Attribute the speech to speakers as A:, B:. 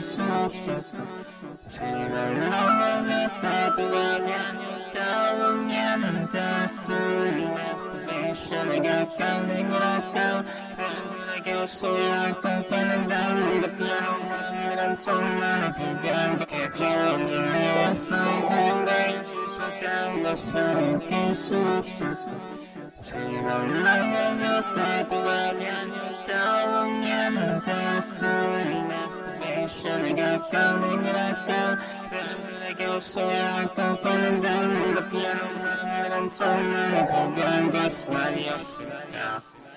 A: сообщества Целовала татуэра Того не натасуя Столешина готов, не готов Разлагался толпами дорога Пьяным миром сумма Тебя как я не мила Солгай Шатал на сумке сообщества Целовала татуэра Того не натасуя aking subsub Tirang lang ang tatuwag yan yung tawag yan ang tasoy Masturbation, nagakaw, nagrakaw Nag-usuya ko panandang Gatlaw, mamiran sa mga tigang Gas, Marios, Gas